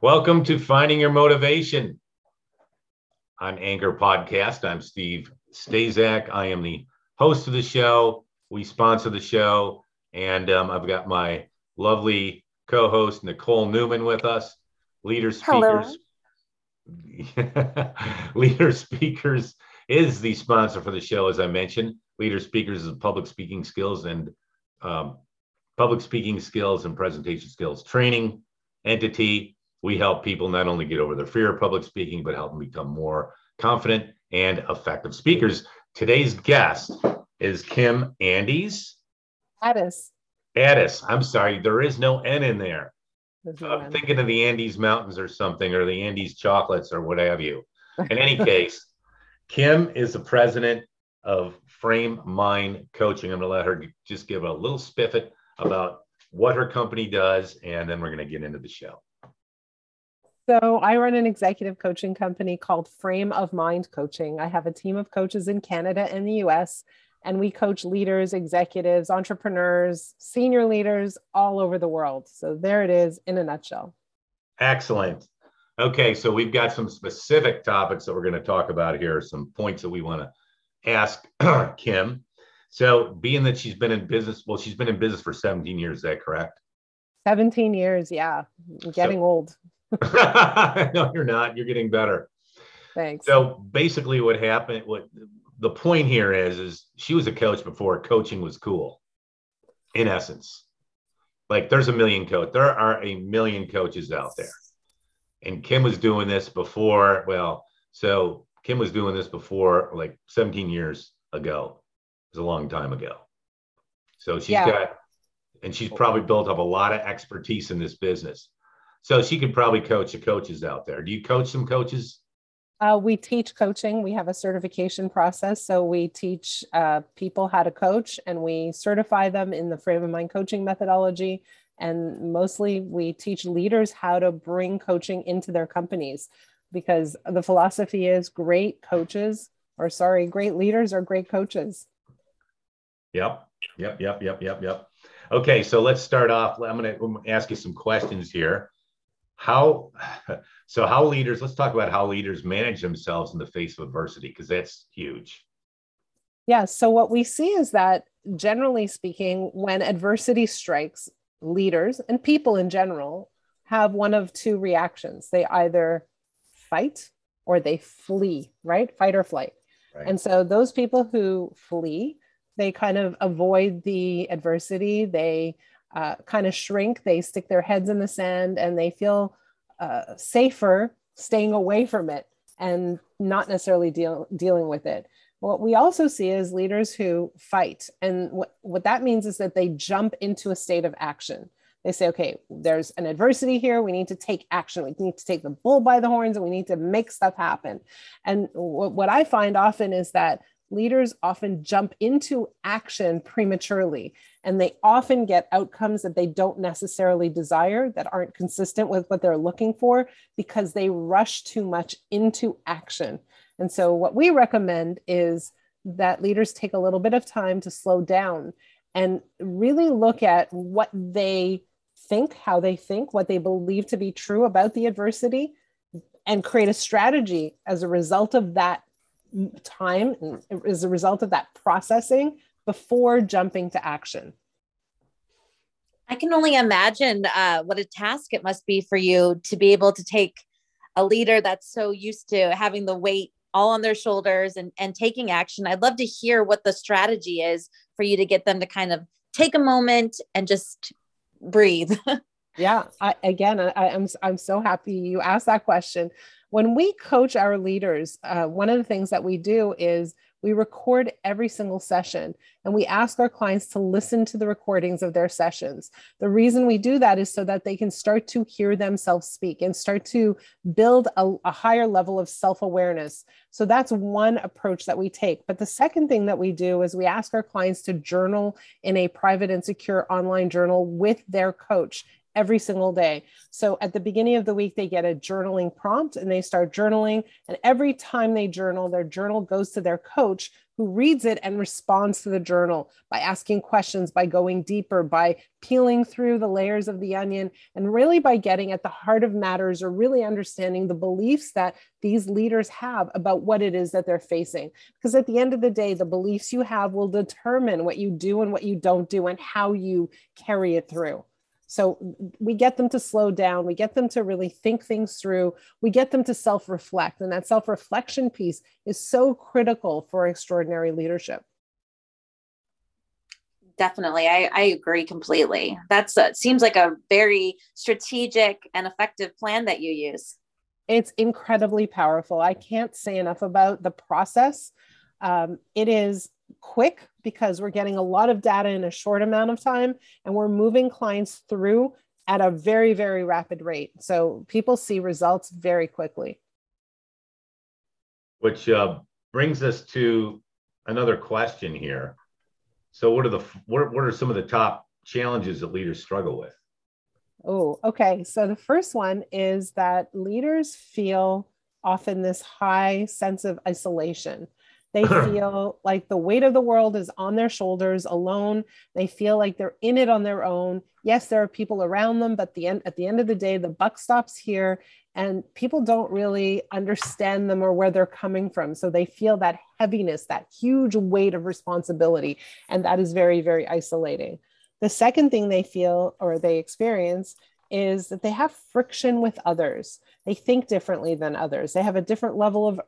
Welcome to Finding Your Motivation on Anchor Podcast. I'm Steve Stazak. I am the host of the show. We sponsor the show, and um, I've got my lovely co-host Nicole Newman with us. Leader Speakers. Leader Speakers is the sponsor for the show, as I mentioned. Leader Speakers is public speaking skills and um, public speaking skills and presentation skills training entity we help people not only get over their fear of public speaking, but help them become more confident and effective speakers. Today's guest is Kim Andes. Addis. Addis. I'm sorry, there is no N in there. I'm thinking of the Andes Mountains or something, or the Andes chocolates or what have you. In any case, Kim is the president of Frame Mind Coaching. I'm going to let her just give a little spiffet about what her company does, and then we're going to get into the show. So, I run an executive coaching company called Frame of Mind Coaching. I have a team of coaches in Canada and the US, and we coach leaders, executives, entrepreneurs, senior leaders all over the world. So, there it is in a nutshell. Excellent. Okay, so we've got some specific topics that we're going to talk about here, some points that we want to ask Kim. So, being that she's been in business, well, she's been in business for 17 years, is that correct? 17 years, yeah. I'm getting so, old. no, you're not. You're getting better. Thanks. So basically, what happened? What the point here is, is she was a coach before coaching was cool. In essence, like there's a million coach. There are a million coaches out there, and Kim was doing this before. Well, so Kim was doing this before, like 17 years ago. It was a long time ago. So she's yeah. got, and she's probably built up a lot of expertise in this business. So she could probably coach the coaches out there. Do you coach some coaches? Uh, we teach coaching. We have a certification process. So we teach uh, people how to coach and we certify them in the frame of mind coaching methodology. And mostly we teach leaders how to bring coaching into their companies because the philosophy is great coaches, or sorry, great leaders are great coaches. Yep. Yep. Yep. Yep. Yep. Yep. Okay. So let's start off. I'm going to ask you some questions here how so how leaders let's talk about how leaders manage themselves in the face of adversity because that's huge. Yeah so what we see is that generally speaking when adversity strikes leaders and people in general have one of two reactions. They either fight or they flee right? Fight or flight. Right. and so those people who flee they kind of avoid the adversity. They uh, kind of shrink, they stick their heads in the sand, and they feel uh, safer staying away from it and not necessarily deal, dealing with it. What we also see is leaders who fight. And what, what that means is that they jump into a state of action. They say, okay, there's an adversity here. We need to take action. We need to take the bull by the horns and we need to make stuff happen. And what, what I find often is that leaders often jump into action prematurely and they often get outcomes that they don't necessarily desire that aren't consistent with what they're looking for because they rush too much into action. And so what we recommend is that leaders take a little bit of time to slow down and really look at what they think how they think what they believe to be true about the adversity and create a strategy as a result of that time as a result of that processing before jumping to action. I can only imagine uh, what a task it must be for you to be able to take a leader that's so used to having the weight all on their shoulders and, and taking action. I'd love to hear what the strategy is for you to get them to kind of take a moment and just breathe. yeah, I, again, I, I'm I'm so happy you asked that question when we coach our leaders, uh, one of the things that we do is we record every single session and we ask our clients to listen to the recordings of their sessions. The reason we do that is so that they can start to hear themselves speak and start to build a, a higher level of self awareness. So that's one approach that we take. But the second thing that we do is we ask our clients to journal in a private and secure online journal with their coach every single day. So at the beginning of the week, they get a journaling prompt and they start journaling. And every time they journal, their journal goes to their coach who reads it and responds to the journal by asking questions, by going deeper, by peeling through the layers of the onion, and really by getting at the heart of matters or really understanding the beliefs that these leaders have about what it is that they're facing. Because at the end of the day, the beliefs you have will determine what you do and what you don't do and how you carry it through. So we get them to slow down, we get them to really think things through, we get them to self reflect. And that self reflection piece is so critical for extraordinary leadership. Definitely. I, I agree completely. That's a, seems like a very strategic and effective plan that you use. It's incredibly powerful. I can't say enough about the process. Um, it is quick because we're getting a lot of data in a short amount of time and we're moving clients through at a very, very rapid rate. So people see results very quickly. Which uh, brings us to another question here. So, what are the what, what are some of the top challenges that leaders struggle with? Oh, okay. So the first one is that leaders feel often this high sense of isolation. They feel like the weight of the world is on their shoulders alone. They feel like they're in it on their own. Yes, there are people around them, but the end, at the end of the day, the buck stops here and people don't really understand them or where they're coming from. So they feel that heaviness, that huge weight of responsibility. And that is very, very isolating. The second thing they feel or they experience is that they have friction with others. They think differently than others. They have a different level of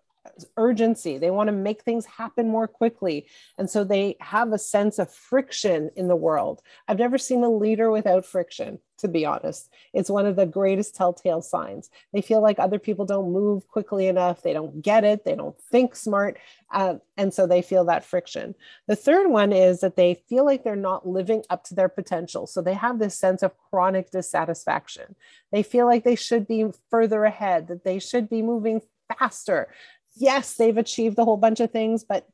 urgency. They want to make things happen more quickly. And so they have a sense of friction in the world. I've never seen a leader without friction, to be honest. It's one of the greatest telltale signs. They feel like other people don't move quickly enough. They don't get it. They don't think smart. Uh, and so they feel that friction. The third one is that they feel like they're not living up to their potential. So they have this sense of chronic dissatisfaction. They feel like they should be further ahead, that they should be moving faster yes, they've achieved a whole bunch of things, but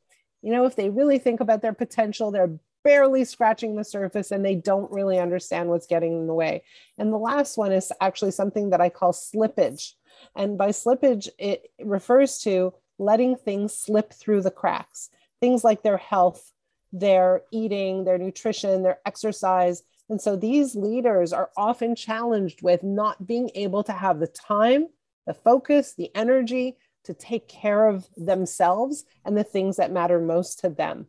you know, if they really think about their potential, they're barely scratching the surface and they don't really understand what's getting in the way. And the last one is actually something that I call slippage. And by slippage, it refers to letting things slip through the cracks, things like their health, their eating, their nutrition, their exercise. And so these leaders are often challenged with not being able to have the time, the focus, the energy to take care of themselves and the things that matter most to them.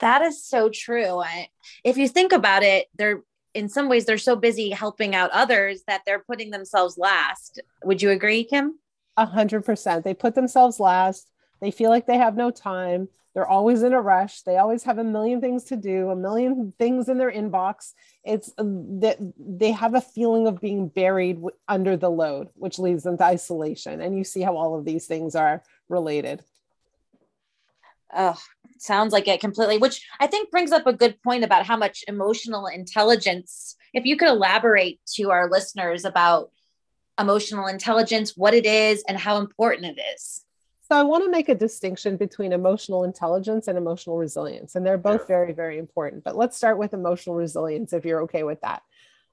That is so true. I, if you think about it, they're in some ways they're so busy helping out others that they're putting themselves last. Would you agree, Kim? A hundred percent. They put themselves last. They feel like they have no time. They're always in a rush. They always have a million things to do, a million things in their inbox. It's uh, that they have a feeling of being buried under the load, which leads them to isolation. And you see how all of these things are related. Oh, sounds like it completely, which I think brings up a good point about how much emotional intelligence, if you could elaborate to our listeners about emotional intelligence, what it is, and how important it is. So I want to make a distinction between emotional intelligence and emotional resilience, and they're both yeah. very, very important. But let's start with emotional resilience if you're okay with that.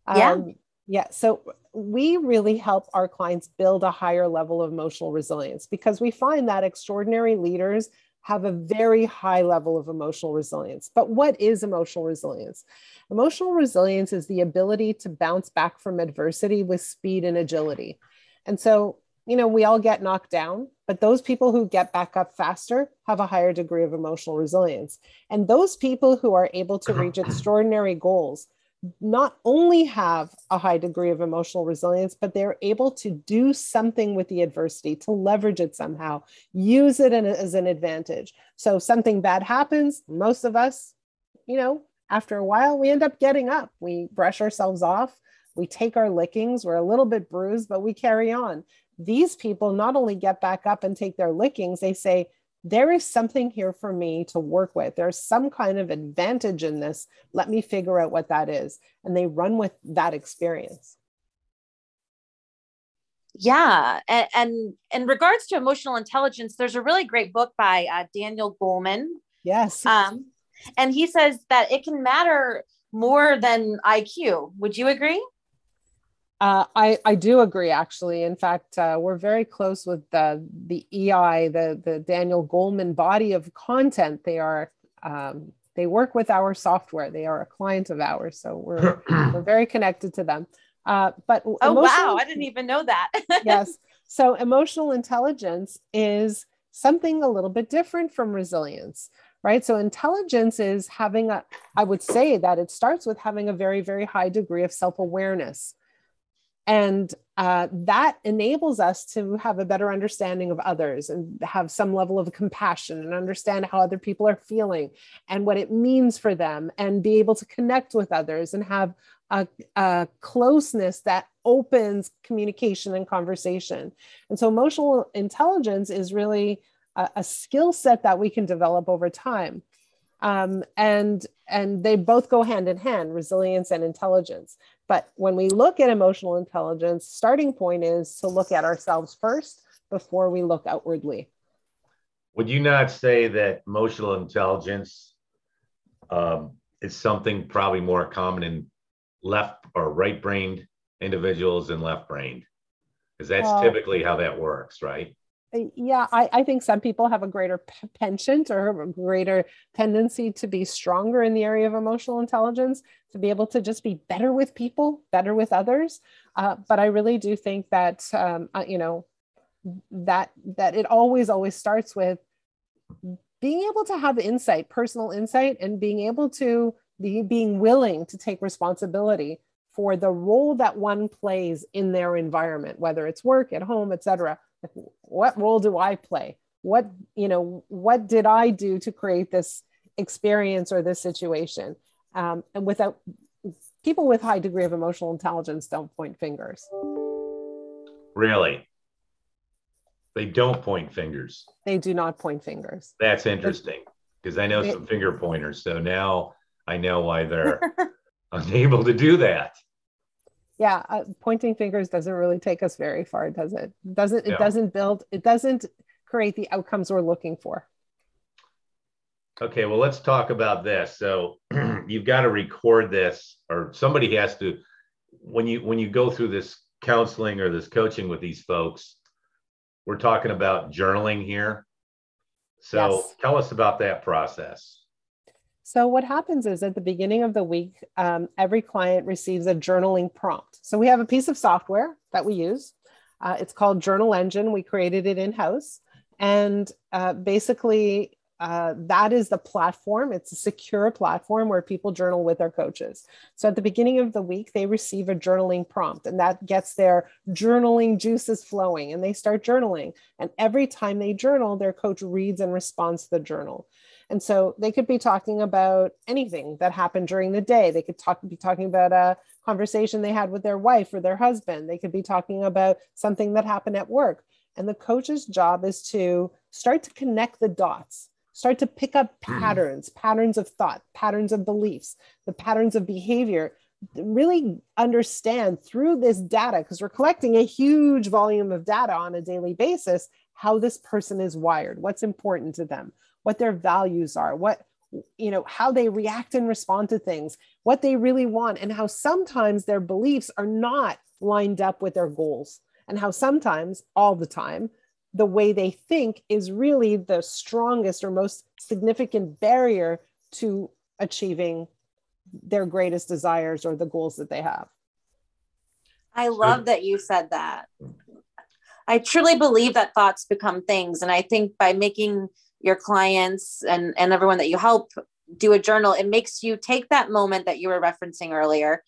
Yeah. Um, yeah. So we really help our clients build a higher level of emotional resilience because we find that extraordinary leaders have a very high level of emotional resilience. But what is emotional resilience? Emotional resilience is the ability to bounce back from adversity with speed and agility. And so you know, we all get knocked down, but those people who get back up faster have a higher degree of emotional resilience. And those people who are able to reach extraordinary goals not only have a high degree of emotional resilience, but they're able to do something with the adversity, to leverage it somehow, use it as an advantage. So something bad happens, most of us, you know, after a while, we end up getting up. We brush ourselves off. We take our lickings. We're a little bit bruised, but we carry on these people not only get back up and take their lickings, they say, there is something here for me to work with. There's some kind of advantage in this. Let me figure out what that is. And they run with that experience. Yeah. And, and in regards to emotional intelligence, there's a really great book by uh, Daniel Goleman. Yes. Um, and he says that it can matter more than IQ. Would you agree? Uh, I, I do agree, actually. In fact, uh, we're very close with the, the EI, the, the Daniel Goleman body of content. They are um, they work with our software. They are a client of ours, so we're we're very connected to them. Uh, but oh wow, I didn't even know that. yes, so emotional intelligence is something a little bit different from resilience, right? So intelligence is having a. I would say that it starts with having a very very high degree of self awareness and uh, that enables us to have a better understanding of others and have some level of compassion and understand how other people are feeling and what it means for them and be able to connect with others and have a, a closeness that opens communication and conversation. And so emotional intelligence is really a, a skill set that we can develop over time. Um, and and they both go hand in hand resilience and intelligence but when we look at emotional intelligence, starting point is to look at ourselves first before we look outwardly. Would you not say that emotional intelligence um, is something probably more common in left or right brained individuals than left brained? Because that's well, typically how that works, right? Yeah I, I, think some people have a greater p- penchant or a greater tendency to be stronger in the area of emotional intelligence to be able to just be better with people better with others. Uh, but i really do think that um, uh, you know that that it always always starts with being able to have insight personal insight and being able to be being willing to take responsibility for the role that one plays in their environment whether it's work at home etc what role do I play? What, you know, what did I do to create this experience or this situation? Um, and without people with high degree of emotional intelligence don't point fingers. Really? They don't point fingers. They do not point fingers. That's interesting because I know some finger pointers. So now I know why they're unable to do that yeah uh, pointing fingers doesn't really take us very far does it? Doesn't it yeah. doesn't build it doesn't create the outcomes we're looking for. Okay well let's talk about this. So you've got to record this or somebody has to when you when you go through this counseling or this coaching with these folks we're talking about journaling here. So yes. tell us about that process so, what happens is at the beginning of the week, um, every client receives a journaling prompt. So, we have a piece of software that we use. Uh, it's called Journal Engine. We created it in house. And uh, basically, uh, that is the platform. It's a secure platform where people journal with their coaches. So at the beginning of the week, they receive a journaling prompt, and that gets their journaling juices flowing, and they start journaling. And every time they journal, their coach reads and responds to the journal. And so they could be talking about anything that happened during the day. They could talk, be talking about a conversation they had with their wife or their husband. They could be talking about something that happened at work. And the coach's job is to start to connect the dots, start to pick up hmm. patterns, patterns of thought, patterns of beliefs, the patterns of behavior, really understand through this data, because we're collecting a huge volume of data on a daily basis, how this person is wired, what's important to them, what their values are, what you know how they react and respond to things what they really want and how sometimes their beliefs are not lined up with their goals and how sometimes all the time the way they think is really the strongest or most significant barrier to achieving their greatest desires or the goals that they have. I love that you said that. I truly believe that thoughts become things and i think by making your clients and and everyone that you help do a journal it makes you take that moment that you were referencing earlier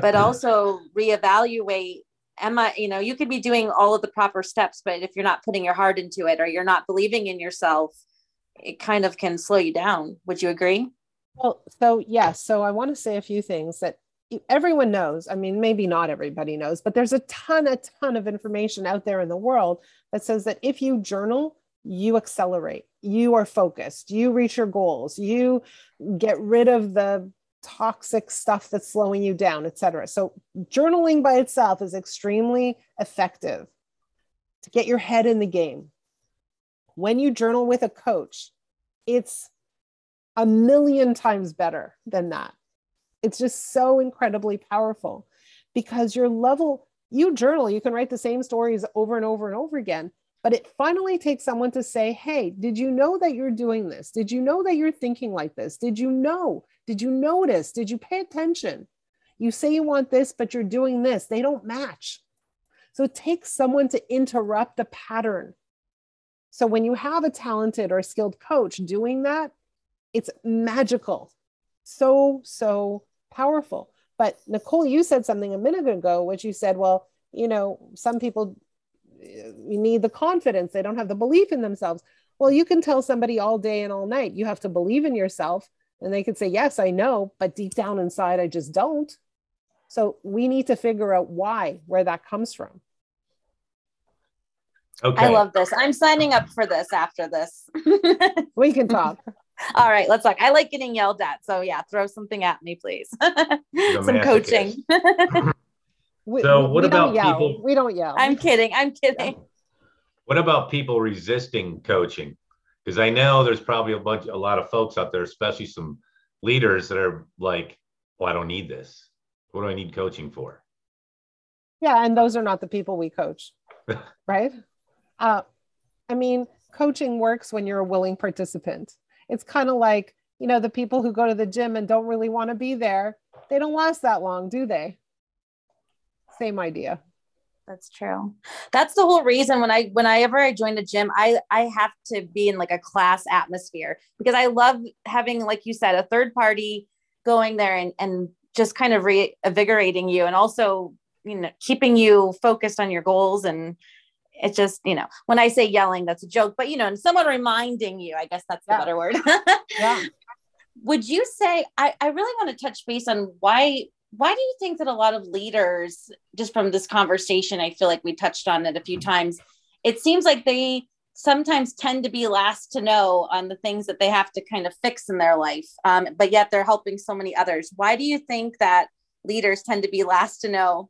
but also reevaluate am i you know you could be doing all of the proper steps but if you're not putting your heart into it or you're not believing in yourself it kind of can slow you down. Would you agree? Well so yes so i want to say a few things that everyone knows i mean maybe not everybody knows but there's a ton a ton of information out there in the world that says that if you journal you accelerate you are focused you reach your goals you get rid of the toxic stuff that's slowing you down etc so journaling by itself is extremely effective to get your head in the game when you journal with a coach it's a million times better than that It's just so incredibly powerful because your level, you journal, you can write the same stories over and over and over again. But it finally takes someone to say, Hey, did you know that you're doing this? Did you know that you're thinking like this? Did you know? Did you notice? Did you pay attention? You say you want this, but you're doing this. They don't match. So it takes someone to interrupt the pattern. So when you have a talented or skilled coach doing that, it's magical. So, so powerful. But Nicole, you said something a minute ago, which you said, well, you know, some people you need the confidence, they don't have the belief in themselves. Well, you can tell somebody all day and all night, you have to believe in yourself. And they could say, Yes, I know, but deep down inside, I just don't. So we need to figure out why, where that comes from. Okay. I love this. I'm signing up for this after this. we can talk. All right, let's talk. I like getting yelled at. So yeah, throw something at me, please. Some coaching. we, so what about people? We don't yell. I'm kidding. I'm kidding. What about people resisting coaching? Because I know there's probably a bunch, a lot of folks out there, especially some leaders that are like, "Well, I don't need this. What do I need coaching for?" Yeah, and those are not the people we coach, right? Uh, I mean, coaching works when you're a willing participant. It's kind of like, you know, the people who go to the gym and don't really want to be there, they don't last that long, do they? Same idea. That's true. That's the whole reason when I whenever I joined a gym, I I have to be in like a class atmosphere because I love having, like you said, a third party going there and and just kind of reinvigorating you and also you know keeping you focused on your goals and it's just you know when i say yelling that's a joke but you know and someone reminding you i guess that's the yeah. better word yeah would you say I, I really want to touch base on why why do you think that a lot of leaders just from this conversation i feel like we touched on it a few times it seems like they sometimes tend to be last to know on the things that they have to kind of fix in their life um, but yet they're helping so many others why do you think that leaders tend to be last to know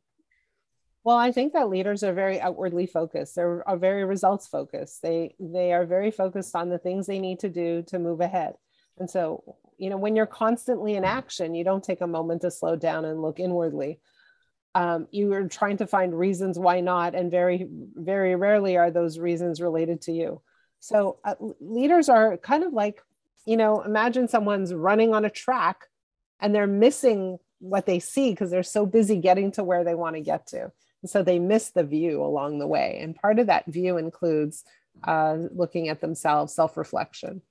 well, I think that leaders are very outwardly focused. They're are very results focused. They they are very focused on the things they need to do to move ahead. And so, you know, when you're constantly in action, you don't take a moment to slow down and look inwardly. Um, you are trying to find reasons why not, and very very rarely are those reasons related to you. So uh, leaders are kind of like, you know, imagine someone's running on a track, and they're missing what they see because they're so busy getting to where they want to get to and so they miss the view along the way. And part of that view includes uh, looking at themselves, self reflection.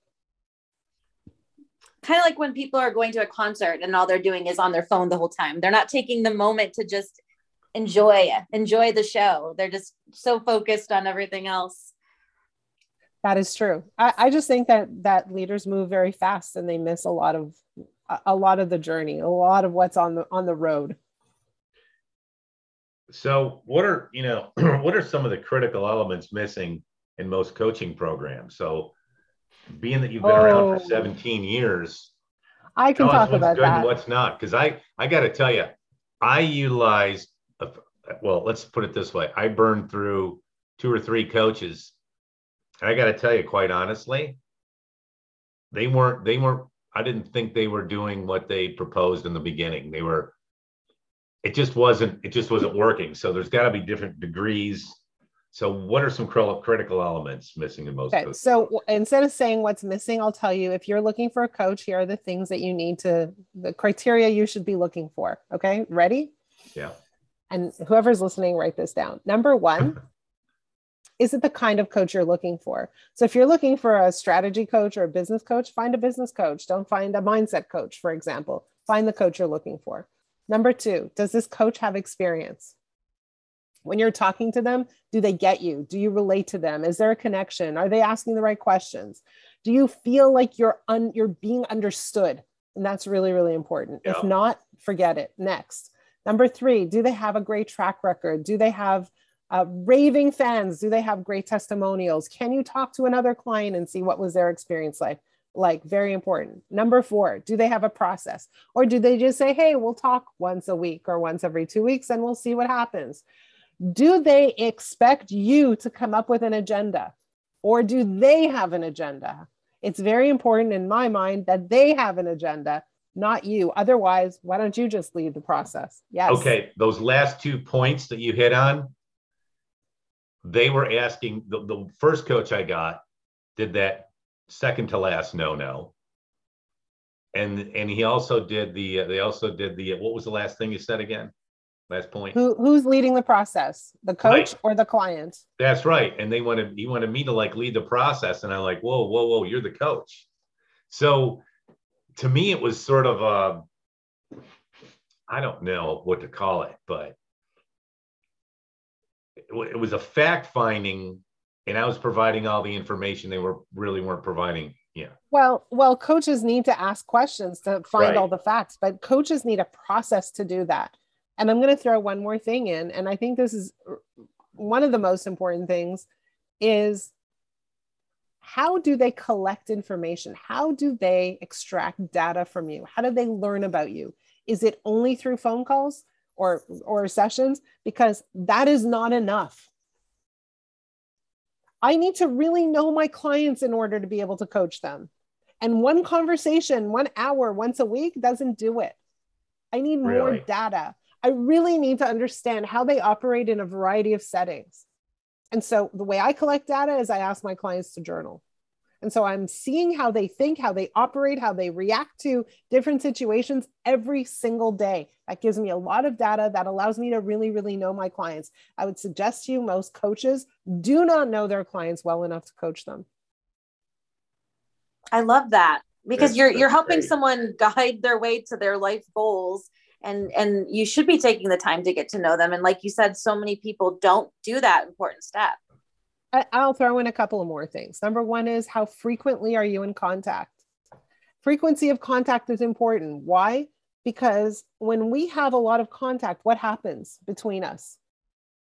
Kind of like when people are going to a concert and all they're doing is on their phone the whole time. They're not taking the moment to just enjoy enjoy the show. They're just so focused on everything else. That is true. I, I just think that that leaders move very fast and they miss a lot of a lot of the journey, a lot of what's on the on the road. So, what are you know what are some of the critical elements missing in most coaching programs? So, being that you've been oh, around for 17 years, I can talk about good that. And what's not? Because I I got to tell you, I utilized. A, well, let's put it this way: I burned through two or three coaches. And I got to tell you, quite honestly, they weren't. They weren't. I didn't think they were doing what they proposed in the beginning. They were it just wasn't it just wasn't working so there's got to be different degrees so what are some critical elements missing in most okay coaches? so instead of saying what's missing i'll tell you if you're looking for a coach here are the things that you need to the criteria you should be looking for okay? Ready? Yeah. And whoever's listening write this down. Number one is it the kind of coach you're looking for? So if you're looking for a strategy coach or a business coach find a business coach. Don't find a mindset coach for example. Find the coach you're looking for. Number two, does this coach have experience? When you're talking to them, do they get you? Do you relate to them? Is there a connection? Are they asking the right questions? Do you feel like you're un, you're being understood? And that's really really important. Yeah. If not, forget it. Next. Number 3, do they have a great track record? Do they have uh, raving fans? Do they have great testimonials? Can you talk to another client and see what was their experience like? like very important. Number four, do they have a process? Or do they just say, hey, we'll talk once a week or once every two weeks and we'll see what happens? Do they expect you to come up with an agenda? Or do they have an agenda? It's very important in my mind that they have an agenda, not you. Otherwise, why don't you just lead the process? Yes. Okay. Those last two points that you hit on, they were asking the, the first coach I got did that second to last no no. And and he also did the they also did the what was the last thing you said again? Last point. Who who's leading the process? The coach right. or the client? That's right. And they wanted he wanted me to like lead the process. And I'm like, whoa, whoa, whoa, you're the coach. So to me, it was sort of a I don't know what to call it, but it, it was a fact finding, and I was providing all the information they were really weren't providing. Yeah. Well, well, coaches need to ask questions to find right. all the facts, but coaches need a process to do that. And I'm going to throw one more thing in, and I think this is one of the most important things is how do they collect information? How do they extract data from you? How do they learn about you? Is it only through phone calls or, or sessions? Because that is not enough. I need to really know my clients in order to be able to coach them. And one conversation, one hour, once a week doesn't do it. I need really? more data. I really need to understand how they operate in a variety of settings. And so the way I collect data is I ask my clients to journal. And so I'm seeing how they think, how they operate, how they react to different situations every single day. That gives me a lot of data that allows me to really, really know my clients. I would suggest to you most coaches do not know their clients well enough to coach them. I love that because that's, you're that's you're helping great. someone guide their way to their life goals and and you should be taking the time to get to know them. And like you said so many people don't do that important step i'll throw in a couple of more things. Number one is how frequently are you in contact? Frequency of contact is important. Why? Because when we have a lot of contact what happens between us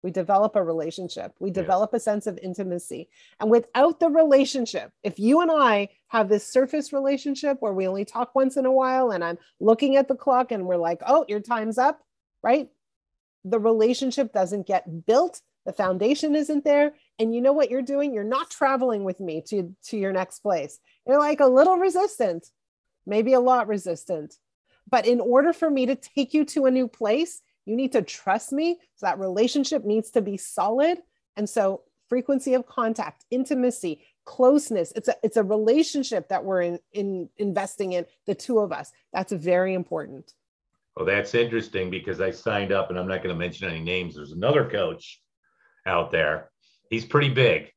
we develop a relationship. We develop a sense of intimacy. And without the relationship if you and i have this surface relationship where we only talk once in a while and i'm looking at the clock and we're like oh your time's up right? The relationship doesn't get built. The foundation isn't there. And you know what you're doing? You're not traveling with me to to your next place. You're like a little resistant maybe a lot resistant. But in order for me to take you to a new place you need to trust me. So that relationship needs to be solid. And so frequency of contact, intimacy, closeness, it's a it's a relationship that we're in, in investing in, the two of us. That's very important. Well, that's interesting because I signed up and I'm not going to mention any names. There's another coach out there. He's pretty big.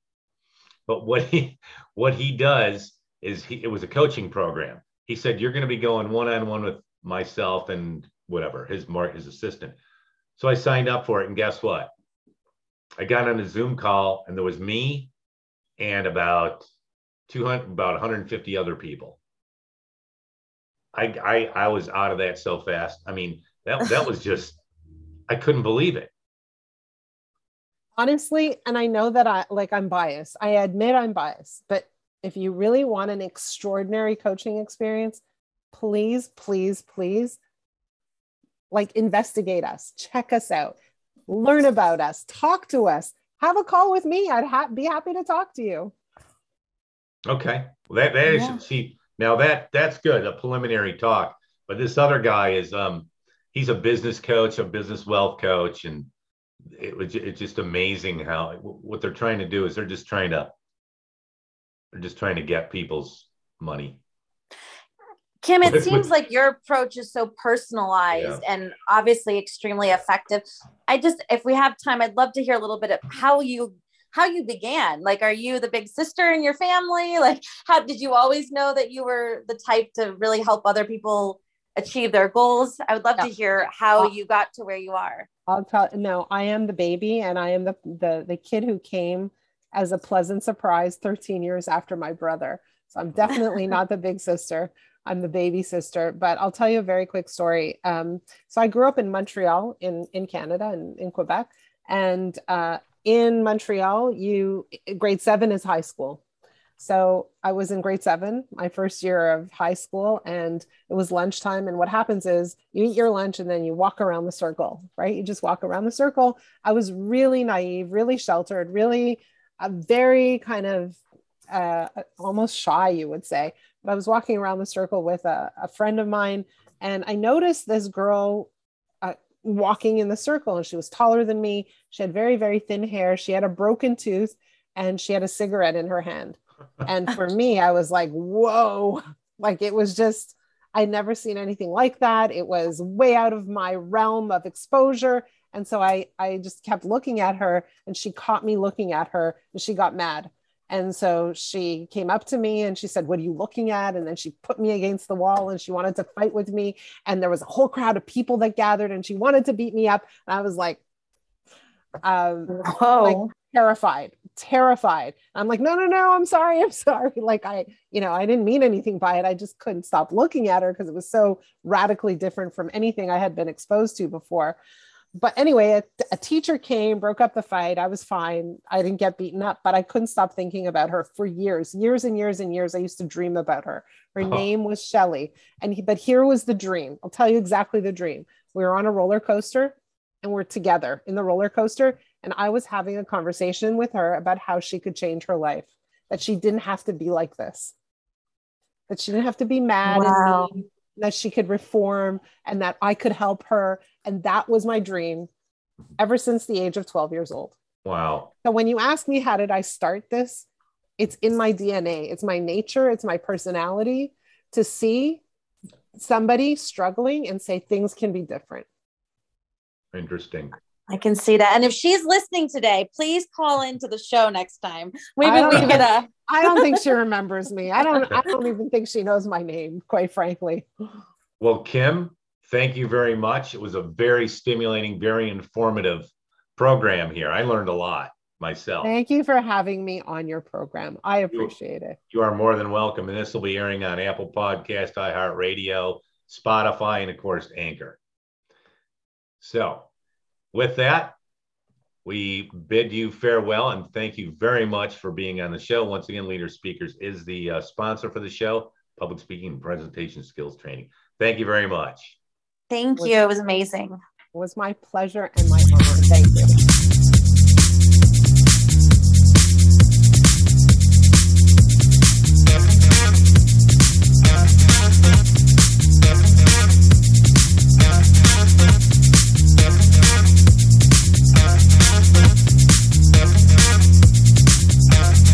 But what he what he does is he it was a coaching program. He said you're going to be going one on one with myself and whatever his mark his assistant. So I signed up for it, and guess what? I got on a Zoom call, and there was me and about 200, about 150 other people. I, I, I was out of that so fast. I mean, that that was just, I couldn't believe it. Honestly, and I know that I like I'm biased. I admit I'm biased, but if you really want an extraordinary coaching experience, please, please, please like investigate us, check us out, learn about us, talk to us, have a call with me. I'd ha- be happy to talk to you. Okay, well, that that yeah. is see now that that's good a preliminary talk. But this other guy is um he's a business coach, a business wealth coach, and it was it's just amazing how what they're trying to do is they're just trying to they're just trying to get people's money Kim, it seems like your approach is so personalized yeah. and obviously extremely effective. I just, if we have time, I'd love to hear a little bit of how you how you began. Like, are you the big sister in your family? Like, how did you always know that you were the type to really help other people achieve their goals? I would love yeah. to hear how you got to where you are. I'll tell. No, I am the baby, and I am the the the kid who came as a pleasant surprise 13 years after my brother. So I'm definitely not the big sister. I'm the baby sister, but I'll tell you a very quick story. Um, so I grew up in Montreal, in in Canada, and in, in Quebec, and uh, in Montreal, you grade seven is high school. So I was in grade seven, my first year of high school, and it was lunchtime. And what happens is you eat your lunch and then you walk around the circle, right? You just walk around the circle. I was really naive, really sheltered, really a very kind of uh, almost shy, you would say. I was walking around the circle with a, a friend of mine And I noticed this girl uh, walking in the circle, and she was taller than me. She had very, very thin hair. She had a broken tooth, and she had a cigarette in her hand. And for me, I was like, whoa, like it was just, I'd never seen anything like that. It was way out of my realm of exposure. And so I, I just kept looking at her, and she caught me looking at her, and she got mad. And so she came up to me and she said, What are you looking at? And then she put me against the wall and she wanted to fight with me. And there was a whole crowd of people that gathered and she wanted to beat me up. And I was like, um. Like, terrified, terrified. I'm like, no, no, no, I'm sorry. I'm sorry. Like, I, you know, I didn't mean anything by it. I just couldn't stop looking at her because it was so radically different from anything I had been exposed to before but anyway, a, a, teacher came, broke up the fight. I was fine. I didn't get beaten up, but I couldn't stop thinking about her for years, years and years and years. I used to dream about her. Her uh-huh. name was Shelly. And he, but here was the dream. I'll tell you exactly the dream. We were on a roller coaster and we're together in the roller coaster. And I was having a conversation with her about how she could change her life, that she didn't have to be like this, that she didn't have to be mad wow. and that she could reform and that I could help her. And that was my dream ever since the age of 12 years old. Wow. So when you ask me, how did I start this? It's in my DNA, it's my nature, it's my personality to see somebody struggling and say things can be different. Interesting. I can see that. And if she's listening today, please call into the show next time. Maybe we get a. I don't think she remembers me. I don't. I don't even think she knows my name. Quite frankly. Well, Kim, thank you very much. It was a very stimulating, very informative program here. I learned a lot myself. Thank you for having me on your program. I appreciate you, it. You are more than welcome. And this will be airing on Apple Podcast, iHeartRadio, Spotify, and of course, Anchor. So with that, we bid you farewell and thank you very much for being on the show. Once again, Leader Speakers is the uh, sponsor for the show, public speaking and presentation skills training. Thank you very much. Thank you. It was amazing. It was my pleasure and my honor. Thank you.